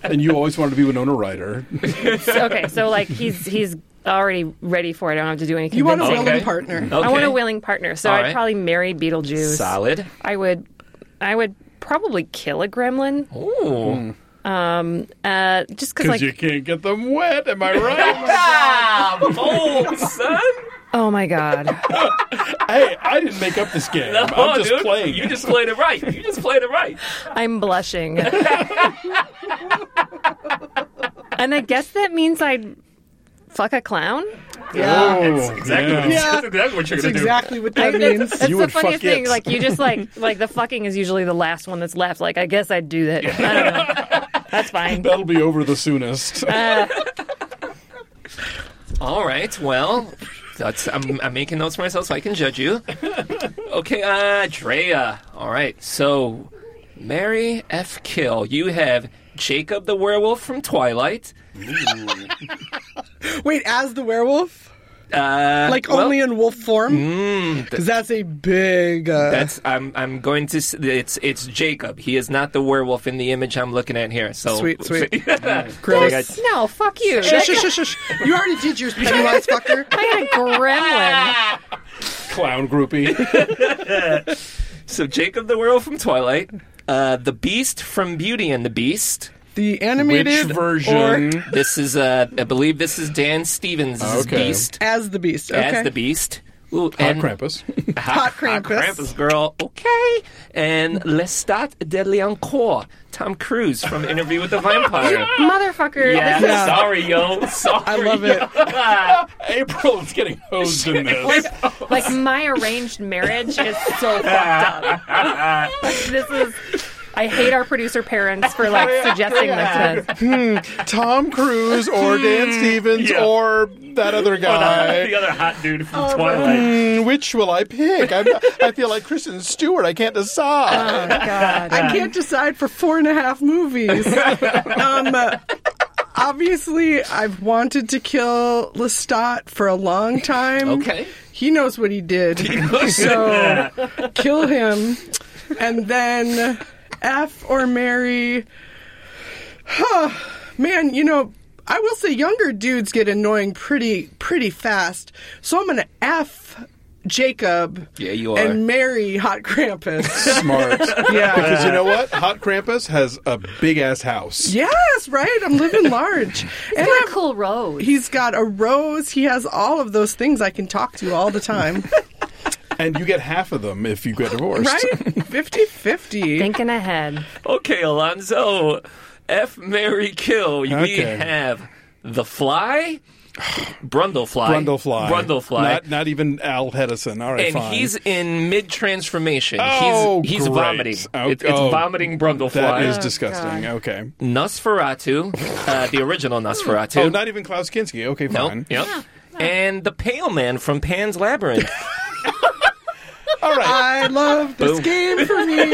S5: And you always wanted to be Winona Ryder.
S6: okay, so like he's he's already ready for it. I don't have to do anything.
S7: You want a
S4: Okay.
S7: willing partner.
S6: I want a willing partner, so
S4: All
S6: I'd probably marry Beetlejuice.
S4: Solid.
S6: I would, I would probably kill a gremlin.
S4: Ooh.
S6: Um, uh, just because
S5: Because
S6: like,
S5: you can't get them wet, am I right?
S4: Ah, bold, son.
S6: oh my god,
S5: hey, I didn't make up this game.
S4: No,
S5: I'm just
S4: dude,
S5: playing.
S4: You just played it right. You just played it right.
S6: I'm blushing. and I guess that means I'd fuck a clown.
S7: Yeah.
S5: Oh,
S4: Exactly.
S5: yeah.
S7: Yeah.
S4: That's exactly what you're
S7: That's
S4: gonna do.
S7: exactly what that
S6: That's-
S7: means.
S6: That's
S5: You
S6: the funniest thing.
S5: it.
S6: Like you just like like the fucking is usually the last one that's left. Like I guess I'd do that. I don't know. That's fine.
S5: That'll be over the soonest.
S6: Uh,
S4: All right. Well, that's I'm, I'm making notes for myself so I can judge you. Okay, uh, Drea. All right. So, Mary F. Kill. You have Jacob the werewolf from Twilight.
S7: Wait, as the werewolf?
S4: Uh,
S7: Like
S4: well,
S7: only in wolf form?
S4: mm,
S7: Because that's a big. Uh,
S4: That's I'm I'm going to s- it's it's Jacob. He is not the werewolf in the image I'm looking at here. So
S7: Sweet, sweet.
S4: Gross.
S6: that's- no, fuck you.
S7: Shush, shush, shush, shush. You already did yours, Pennywise fucker.
S6: I had a gremlin.
S5: Clown groupie.
S4: So Jacob the werewolf from Twilight, uh, the Beast from Beauty and the Beast.
S7: The animated
S5: Which version?
S7: or
S4: This is uh, I believe this is Dan Stevens'
S5: Okay.
S4: Beast
S7: as the beast. Okay.
S4: as the Beast. Ooh,
S5: Hot Krampus.
S7: Hot Krampus.
S4: Krampus girl. Okay. And Lestat de Lioncourt, Tom Cruise from Interview with the Vampire.
S6: Motherfucker.
S4: Yeah,
S7: Yeah.
S4: sorry, yo. Sorry.
S7: I love it.
S5: April is getting hosed in this.
S6: like my arranged marriage is so fucked up. this is. I hate our producer parents for like suggesting this. to us.
S5: Tom Cruise or Dan Stevens
S4: Yeah.
S5: or that other guy.
S4: the other hot dude from Twilight.
S5: Hmm, which will I pick? I'm, I feel like Kristen Stewart. I can't decide.
S6: Oh God.
S7: I can't decide for four and a half movies. um, uh, obviously, I've wanted to kill Lestat for a long time.
S4: Okay.
S7: He knows what he did. so kill him. And then F or marry. Huh. Man, you know, I will say younger dudes get annoying pretty pretty fast. So I'm gonna F Jacob.
S4: Yeah, you are.
S7: And marry Hot Krampus.
S5: Smart.
S7: Yeah.
S5: Because you know what? Hot Krampus has a big ass house.
S7: Yes, right. I'm living large.
S6: He's
S7: and
S6: got
S7: I'm-
S6: a cool rose.
S7: he's got a rose. He has all of those things I can talk to all the time.
S5: And you get half of them if you get divorced.
S7: right? 50 50.
S6: Thinking ahead.
S4: Okay, Alonso. F Mary Kill. We
S5: Okay.
S4: have The Fly, Brundlefly.
S5: Brundlefly.
S4: Brundlefly.
S5: Not, not even Al Hedison. All right,
S4: and
S5: fine.
S4: he's in mid transformation.
S5: Oh,
S4: he's he's
S5: great.
S4: vomiting.
S5: Oh,
S4: It- it's
S5: oh,
S4: vomiting Brundlefly.
S5: That is disgusting. Okay.
S4: Nosferatu, uh, the original Nosferatu.
S5: Oh, not even Klaus Kinski. Okay,
S4: Nope,
S5: fine.
S4: Yep. And the Pale Man from Pan's Labyrinth.
S5: All right.
S7: I love this
S4: Boom.
S7: game for me.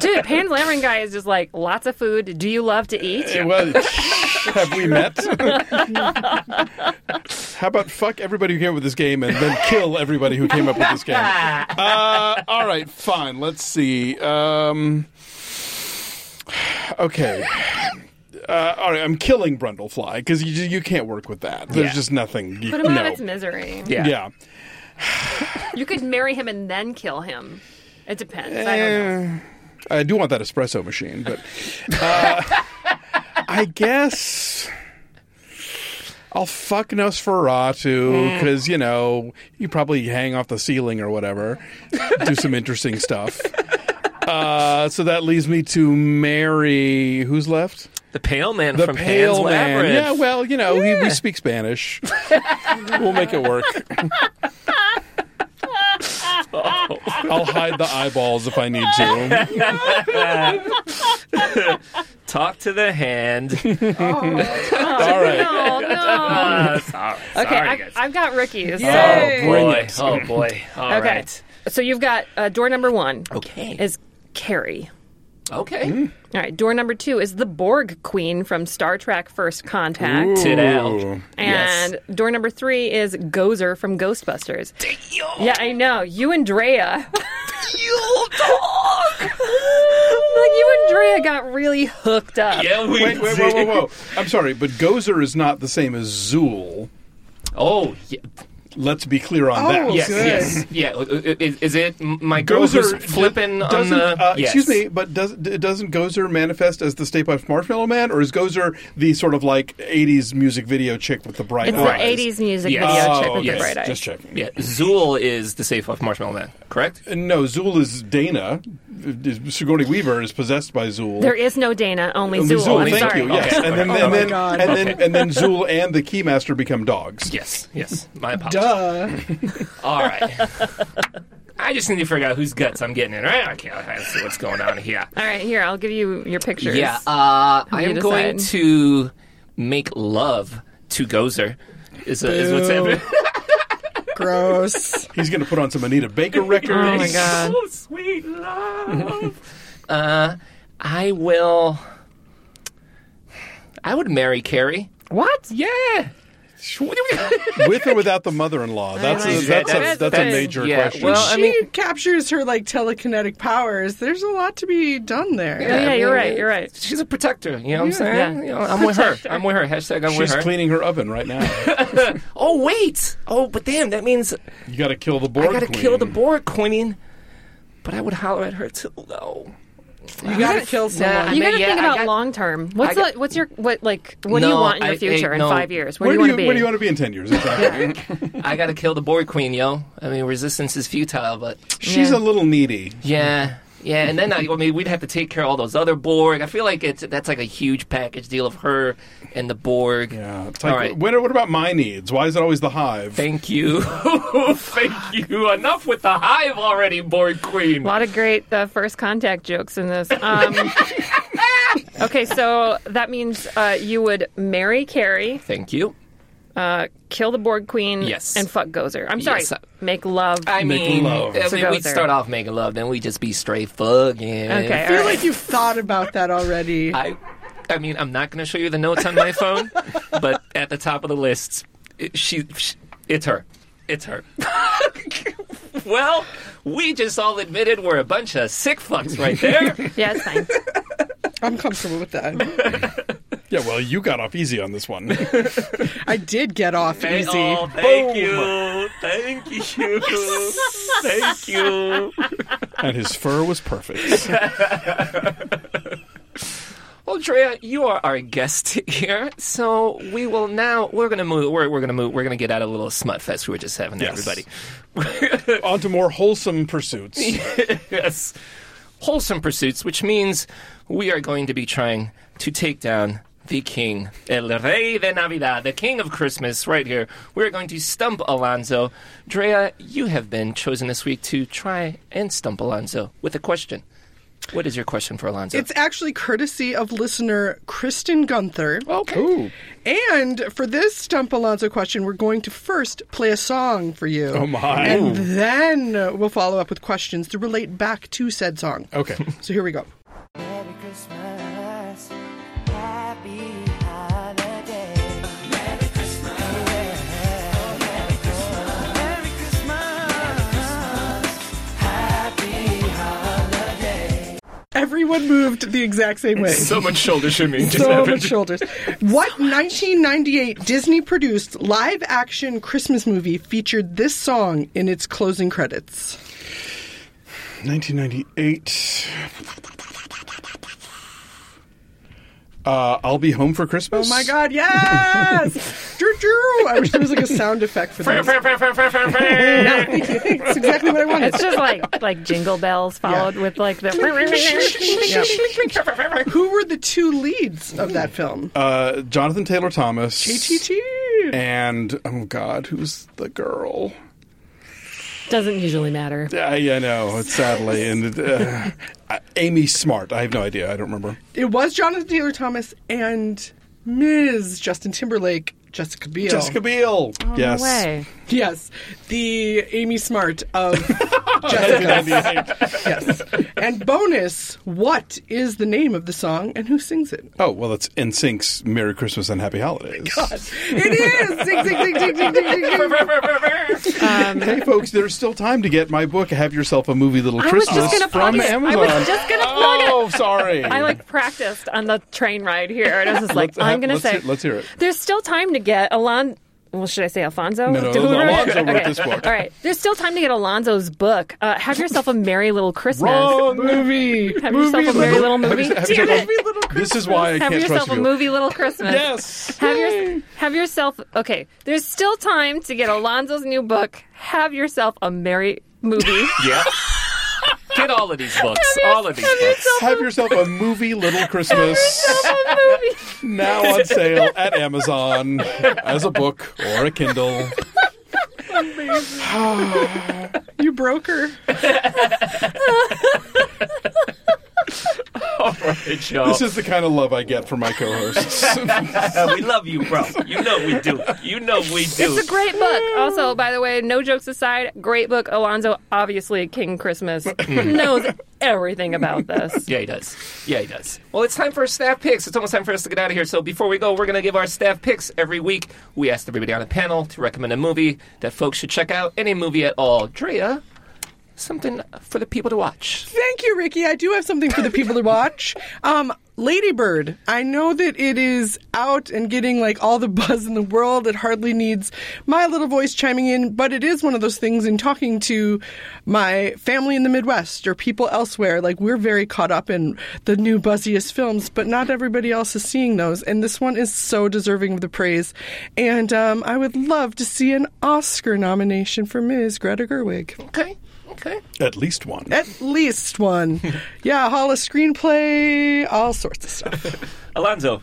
S6: Dude, Pan's Labyrinth guy is just like lots of food. Do you love to eat?
S5: Eh, Well, have we met? How about fuck everybody who came up with this game and then kill everybody who came up with this game? Uh, all right, fine. Let's see. Um, okay. Uh, all right, I'm killing Brundlefly because you you can't work with that. There's
S4: Yeah.
S5: just nothing. You,
S6: Put him out of its misery.
S4: Yeah.
S5: Yeah.
S6: You could marry him and then kill him. It depends. I don't know.
S5: Eh, I do want that espresso machine, but uh, I guess I'll fuck Nosferatu because you know you probably hang off the ceiling or whatever, do some interesting stuff. Uh, so that leaves me to marry. Who's left?
S4: The Pale Man
S5: The
S4: from Pan's
S5: Pale Man.
S4: Labyrinth.
S5: Yeah, well, you know, we, we speak Spanish. we'll make it work. I'll hide the eyeballs if I need to.
S4: Talk to the hand.
S5: All right.
S6: No, no.
S4: Uh, sorry,
S6: Okay,
S4: sorry,
S6: I,
S4: guys.
S6: I've got rookies.
S7: Yay.
S4: Oh boy! Oh boy! All
S6: okay.
S4: right.
S6: So you've got uh, door number one
S4: Okay.
S6: is Carrie.
S4: Okay. Mm.
S6: All right, door number two is the Borg Queen from Star Trek First Contact.
S4: Tit out.
S5: Ooh.
S6: And door number three is Gozer from Ghostbusters. Yeah, I know. You and Drea.
S4: You dog.
S6: like you and Drea got really hooked up.
S4: Yeah, we
S5: Wait, wait, whoa, whoa, whoa. I'm sorry, but Gozer is not the same as Zuul.
S4: Oh, yeah.
S5: Let's be clear on
S7: Oh,
S5: that.
S4: yes,
S7: good.
S4: yes, yeah. Is, is it my girl who's
S5: Gozer
S4: flipping
S5: d-
S4: on the?
S5: uh,
S4: yes.
S5: Excuse me, but does doesn't Gozer manifest as the Stay Puft Marshmallow Man, or is Gozer the sort of like '80s music video chick with the bright
S6: It's
S5: eyes?
S6: the 80s music
S4: Yes.
S6: video
S5: Oh,
S6: chick with
S5: yes,
S6: the bright eyes.
S5: Just checking.
S4: Yeah, Zuul is the Stay Puft Marshmallow Man, correct?
S5: Uh, No, Zuul is Dana. Sigourney Weaver is possessed by Zuul.
S6: There is no Dana, only,
S5: Only
S6: Zuul. I'm
S5: thank
S6: sorry.
S5: you. Yes,
S4: Okay.
S5: and then
S4: Oh
S5: and
S4: my
S5: then
S7: God.
S5: and then
S4: Okay.
S5: and then Zuul and the Keymaster become dogs.
S4: Yes, yes. My apologies.
S7: Duh.
S4: All right. I just need to figure out whose guts I'm getting in. Right? Okay, let's see what's going on here.
S6: All right, here, I'll give you your pictures.
S4: Yeah, uh, I am going to make love to Gozer. Is, is what's
S7: Boo.
S4: happening?
S7: Gross.
S5: He's going to put on some Anita Baker records.
S6: Oh my god.
S4: So sweet love. uh, I will. I would marry Carrie.
S6: What?
S4: Yeah.
S5: with or without the mother-in-law. That's a,
S6: know.
S5: that's a,
S6: That's-
S5: that's a major
S4: yeah,
S5: question.
S4: well, I
S7: she
S4: mean-
S7: captures her like telekinetic powers. There's a lot to be done there.
S6: Yeah, yeah, you're right, you're right.
S4: She's a protector. You know what I'm saying?
S6: Yeah.
S4: You know, I'm with her. I'm with her. Hashtag I'm with
S5: She's
S4: her.
S5: cleaning her oven right now.
S4: Oh wait. Oh, but damn, that means
S5: You got to kill the Borg
S4: I gotta
S5: queen.
S4: kill the Borg Queen. But I would holler at her too, though.
S7: You gotta kill someone.
S4: I
S6: You
S4: mean,
S6: got to
S4: yeah,
S6: think about
S4: got-
S6: long term. What's
S4: got-
S6: the, what's your what like what do you want in your future
S4: I-
S6: in
S4: no.
S6: five years? Where,
S5: Where
S6: do you want to be?
S5: where do you want to be in ten years? Exactly.
S4: I gotta kill the Borg Queen, yo. I mean, resistance is futile, but
S5: She's
S6: Yeah.
S5: a little needy.
S4: yeah, yeah. And then I, I mean, we'd have to take care of all those other Borg. I feel like it's that's like a huge package deal of her and the Borg.
S5: Yeah. It's like,
S4: All right.
S5: what, what about my needs? Why is it always the hive?
S4: Thank you, thank you. Enough with the hive already, Borg Queen.
S6: A lot of great uh, first contact jokes in this. Um, okay, so that means uh, you would marry Carrie,
S4: Thank you.
S6: Uh, kill the Borg Queen,
S4: Yes.
S6: and fuck Gozer. I'm sorry,
S4: Yes,
S6: make love.
S4: I
S5: Make
S4: mean,
S5: love.
S4: I mean, we'd start off making love, then we would just be straight fucking.
S6: Okay,
S7: I feel like you've thought about that already.
S4: I, I mean, I'm not going to show you the notes on my phone, but at the top of the list, it, she, she, it's her, it's her. well, we just all admitted we're a bunch of sick fucks right there.
S6: Yeah, it's fine.
S7: I'm comfortable with that.
S5: Yeah, well, you got off easy on this one.
S7: I did get off
S4: Thank-
S7: easy.
S4: oh, thank you. Thank you. Thank you.
S5: and his fur was perfect.
S4: Well, Drea, you are our guest here, so we will now. We're gonna move. We're, we're gonna move. We're gonna get out of a little smut fest we were just having,
S5: Yes.
S4: everybody.
S5: On to more wholesome pursuits.
S4: yes, wholesome pursuits, which means we are going to be trying to take down the king, El Rey de Navidad, the king of Christmas, right here. We're going to stump Alonso. Drea, you have been chosen this week to try and stump Alonso with a question. What is your question for Alonso?
S7: It's actually courtesy of listener Kristen Gunther.
S4: okay.
S5: Ooh.
S7: And for this Stump Alonso question, we're going to first play a song for you.
S5: Oh, my.
S7: And then we'll follow up with questions to relate back to said song.
S5: Okay.
S7: So here we go.
S13: Merry Christmas, happy holiday. Merry Christmas, Merry Christmas, Merry Christmas, happy holiday.
S7: Everyone moved the exact same way.
S4: so much shoulder shimmying just
S7: so
S4: happened.
S7: much shoulders. What 1998 Disney produced live action Christmas movie featured this song in its closing credits?
S5: 1998. Uh, I'll be home for Christmas.
S7: Oh my god, yes! Drew, Drew! I wish there was like a sound effect for this. no, thank you. That's exactly what I wanted.
S6: It's just like like jingle bells followed with like the.
S7: Yep. Who were the two leads of that film?
S5: Uh, Jonathan Taylor Thomas.
S7: JTT.
S5: And oh god, who's the girl?
S6: Doesn't usually matter.
S5: Yeah, yeah, I know. Sadly and uh, uh, Amy Smart. I have no idea. I don't remember.
S7: It was Jonathan Taylor Thomas and Ms. Justin Timberlake, Jessica Biel.
S5: Jessica Biel.
S6: Oh,
S5: yes.
S6: No way.
S7: Yes, the Amy Smart of Jessica. yes. And bonus, what is the name of the song and who sings it?
S5: Oh well, it's NSYNC's "Merry Christmas and Happy Holidays."
S7: It is! Sing, sing, sing, sing, sing, sing, sing, sing.
S5: Um, hey, folks, there's still time to get my book. Have yourself a movie, little
S6: I was
S5: Christmas
S6: just gonna
S5: from
S6: plug.
S5: Amazon.
S6: I was just gonna plug it.
S5: oh, sorry.
S6: I like practiced on the train ride here, and I was just like,
S5: Let's
S6: I'm
S5: have-
S6: going to
S5: let's
S6: say,
S5: hear- let's hear it.
S6: There's still time to get Alon. Well, should I say Alfonso?
S5: No, no,
S6: Do-
S5: Alonso wrote
S6: Okay.
S5: this book.
S6: All right, there's still time to get Alonso's book. Uh, have yourself a merry little Christmas.
S5: Wrong
S7: movie.
S6: Have yourself a merry little movie.
S5: you- have
S6: Damn
S5: yourself-
S6: it.
S5: This is why I
S6: Have
S5: can't Have
S6: yourself
S5: trust
S6: a
S5: you.
S6: movie little Christmas.
S5: Yes.
S6: Have your have yourself okay. There's still time to get Alonso's new book. Have yourself a merry movie.
S4: Yeah. Get all of these books. all of these
S6: have
S4: books.
S5: Have yourself a movie, Little Christmas,
S6: a movie.
S5: now on sale at Amazon as a book or a Kindle.
S7: You broke her.
S4: All right, Joe.
S5: This is the kind of love I get from my co-hosts.
S4: we love you, bro. You know we do. You know we do.
S6: It's a great book. Also, by the way, no jokes aside, great book. Alonso, obviously King Christmas, knows everything about this.
S4: Yeah, he does. Yeah, he does. Well, it's time for staff picks. It's almost time for us to get out of here. So before we go, we're going to give our staff picks every week. We asked everybody on the panel to recommend a movie that folks should check out. Any movie at all. Drea, something for the people to watch.
S7: Thank you, Ricky. I do have something for the people to watch. Um, Ladybird. I know that it is out and getting like all the buzz in the world. It hardly needs my little voice chiming in, but it is one of those things in talking to my family in the Midwest or people elsewhere. Like we're very caught up in the new buzziest films, but not everybody else is seeing those. And this one is so deserving of the praise. And um, I would love to see an Oscar nomination for Ms. Greta Gerwig.
S4: Okay. Okay.
S5: At least one.
S7: At least one. yeah, Hall of Screenplay, all sorts of stuff.
S4: Alonso.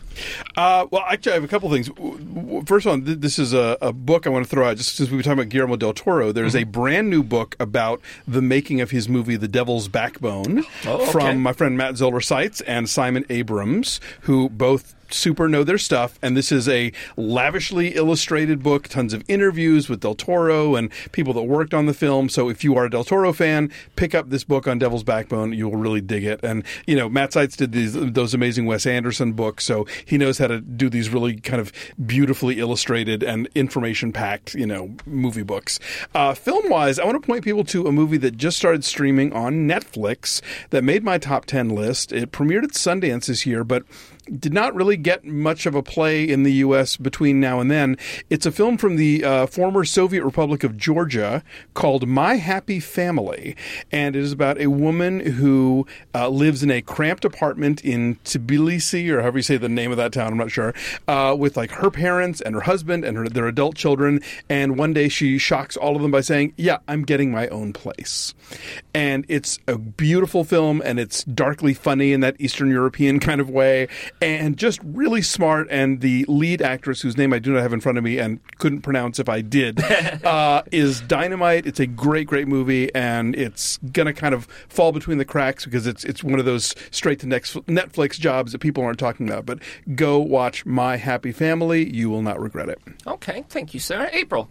S5: Uh, well, actually, I have a couple things. W- w- First one, th- this is a, a book I want to throw out. Just since we were talking about Guillermo del Toro, there's a brand new book about the making of his movie *The Devil's Backbone*
S4: Oh, okay.
S5: from my friend Matt Zoller Seitz and Simon Abrams, who both super know their stuff, and this is a lavishly illustrated book, tons of interviews with Del Toro and people that worked on the film. So if you are a Del Toro fan, pick up this book on Devil's Backbone. You'll really dig it. And you know, Matt Seitz did these those amazing Wes Anderson books, so he knows how to do these really kind of beautifully illustrated and information packed, you know, movie books. Uh, film wise, I want to point people to a movie that just started streaming on Netflix that made my top ten list. It premiered at Sundance this year, but did not really get much of a play in the U.S. between now and then. It's a film from the uh, former Soviet Republic of Georgia called My Happy Family, and it is about a woman who uh, lives in a cramped apartment in Tbilisi, or however you say the name of that town, I'm not sure, uh, with like her parents and her husband and her, their adult children. And one day she shocks all of them by saying, "Yeah, I'm getting my own place." And it's a beautiful film, and it's darkly funny in that Eastern European kind of way and just really smart. And the lead actress, whose name I do not have in front of me and couldn't pronounce if I did, uh, is dynamite. It's a great, great movie, and it's gonna kind of fall between the cracks because it's it's one of those straight to next Netflix jobs that people aren't talking about. But go watch My Happy Family; you will not regret it.
S4: Okay, thank you, Sarah. April.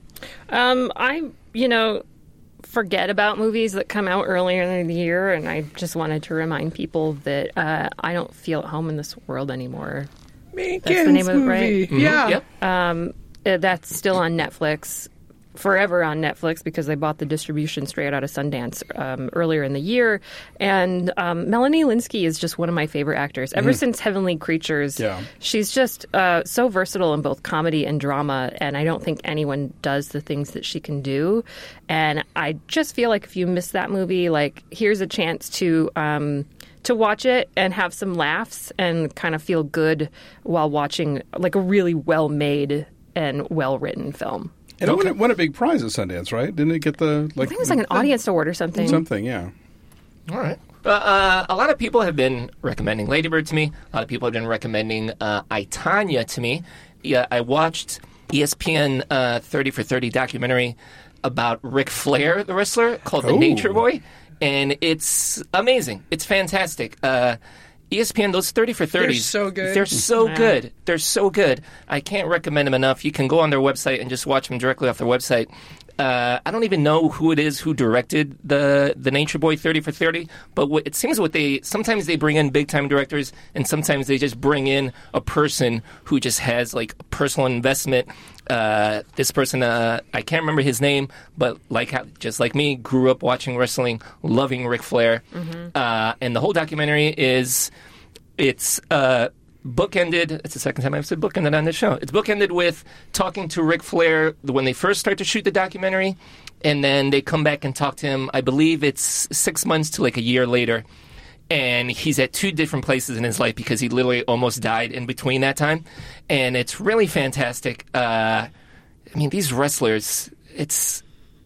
S6: Um, I, you know, forget about movies that come out earlier in the year, and I just wanted to remind people that uh, I don't feel at home in this world anymore. That's the name of it, right?
S7: movie.
S4: Mm-hmm.
S7: Yeah.
S6: Um, uh, that's still on Netflix, forever on Netflix because they bought the distribution straight out of Sundance um, earlier in the year. And um, Melanie Lynskey is just one of my favorite actors. Ever
S5: Mhm.
S6: since Heavenly Creatures,
S5: Yeah.
S6: she's just uh, so versatile in both comedy and drama. And I don't think anyone does the things that she can do. And I just feel like if you miss that movie, like here's a chance to. Um, to watch it and have some laughs and kind of feel good while watching like a really well made and well written film.
S5: And it won, a- won a big prize at Sundance, right? Didn't it get the like?
S6: I think it was like an audience award or something.
S5: Something, yeah.
S4: All right. Uh, uh, a lot of people have been recommending Ladybird to me. A lot of people have been recommending uh, I, Tanya to me. Yeah, I watched ESPN uh, 30 for 30 documentary about Ric Flair, the wrestler, called The
S5: Oh.
S4: Nature Boy. And it's amazing. It's fantastic. Uh, ESPN, those 30 for 30s.
S7: They're so good.
S4: They're so
S7: Yeah.
S4: good. They're so good. I can't recommend them enough. You can go on their website and just watch them directly off their website. Uh, I don't even know who it is who directed the the Nature Boy Thirty for Thirty, but what, it seems what they sometimes they bring in big time directors, and sometimes they just bring in a person who just has like a personal investment. Uh, this person, uh, I can't remember his name, but like how, just like me, grew up watching wrestling, loving Ric Flair, uh, and the whole documentary is it's uh, bookended. It's the second time I've said bookended on this show. It's bookended with talking to Ric Flair when they first start to shoot the documentary, and then they come back and talk to him. I believe it's six months to like a year later. And he's at two different places in his life because he literally almost died in between that time. And it's really fantastic. Uh, I mean, these wrestlers, it's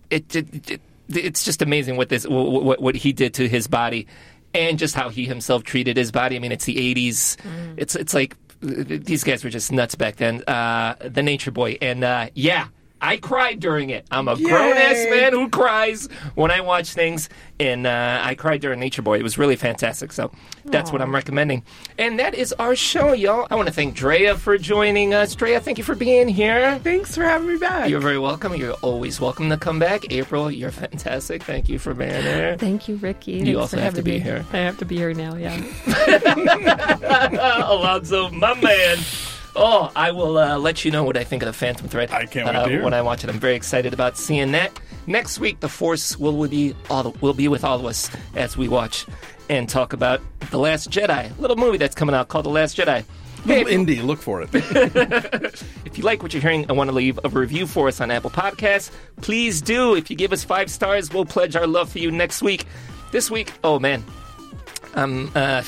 S4: it, it, it it's just amazing what this what, what what he did to his body, and just how he himself treated his body. I mean, it's the '80s. It's it's like these guys were just nuts back then. Uh, the Nature Boy, and uh, yeah. I cried during it. I'm a grown ass man who cries when I watch things, and uh, I cried during Nature Boy. It was really fantastic. So that's what I'm recommending. And that is our show, y'all. I want to thank Drea for joining us. Drea, thank you for being here.
S7: Thanks for having me back.
S4: You're very welcome. You're always welcome to come back. April, you're fantastic. Thank you for being here.
S6: Thank you, Ricky.
S4: You
S6: Thanks
S4: also have to be
S6: me.
S4: here.
S6: I have to be here now, yeah.
S4: Alonso, my man. Oh, I will uh, let you know what I think of the Phantom Thread. I
S5: can't wait to hear.
S4: when I watch it. I'm very excited about seeing that. Next week, the Force will, will be all will be with all of us as we watch and talk about the Last Jedi, little movie that's coming out called The Last Jedi.
S5: Little indie, look for it.
S4: If you like what you're hearing and want to leave a review for us on Apple Podcasts, please do. If you give us five stars, we'll pledge our love for you next week. This week, oh man, I'm uh,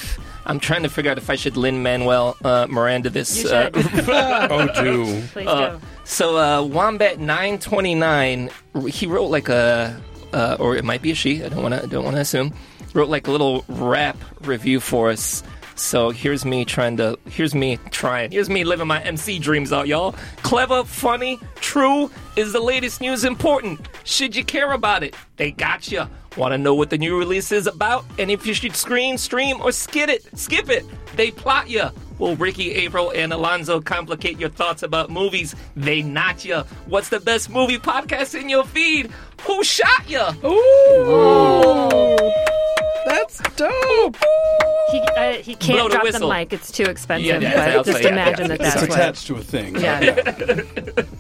S4: I'm trying to figure out if I should Lin Manuel uh, Miranda this.
S6: You
S4: uh,
S6: should.
S5: oh, do.
S6: Please
S4: uh,
S6: do.
S4: so uh, Wombat nine twenty nine, he wrote like a, uh, or it might be a she. I don't want to I don't want to assume. Wrote like a little rap review for us. So here's me trying to. Here's me trying. Here's me living my MC dreams out, y'all. Clever, funny, true. Is the latest news important? Should you care about it? They got you. Want to know what the new release is about? And if you should screen, stream, or skip it? Skip it. They plot you. Will Ricky, April, and Alonso complicate your thoughts about movies? They not you. What's the best movie podcast in your feed? Who shot ya?
S7: Ooh. That's dope.
S6: He, uh, he can't
S4: Blow the
S6: drop the
S4: whistle.
S6: mic. It's too expensive.
S4: Yeah, yeah, I'll
S6: but just
S4: yeah,
S6: imagine
S4: yeah.
S6: that that's
S5: It's
S6: what.
S5: attached to a thing.
S6: Yeah.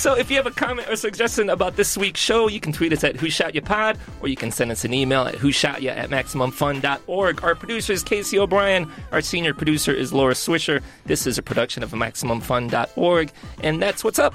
S4: So if you have a comment or suggestion about this week's show, you can tweet us at Who Shot Ya Pod, or you can send us an email at Who Shot Ya at MaximumFun.org. Our producer is Casey O'Brien. Our senior producer is Laura Swisher. This is a production of MaximumFun.org, and that's what's up.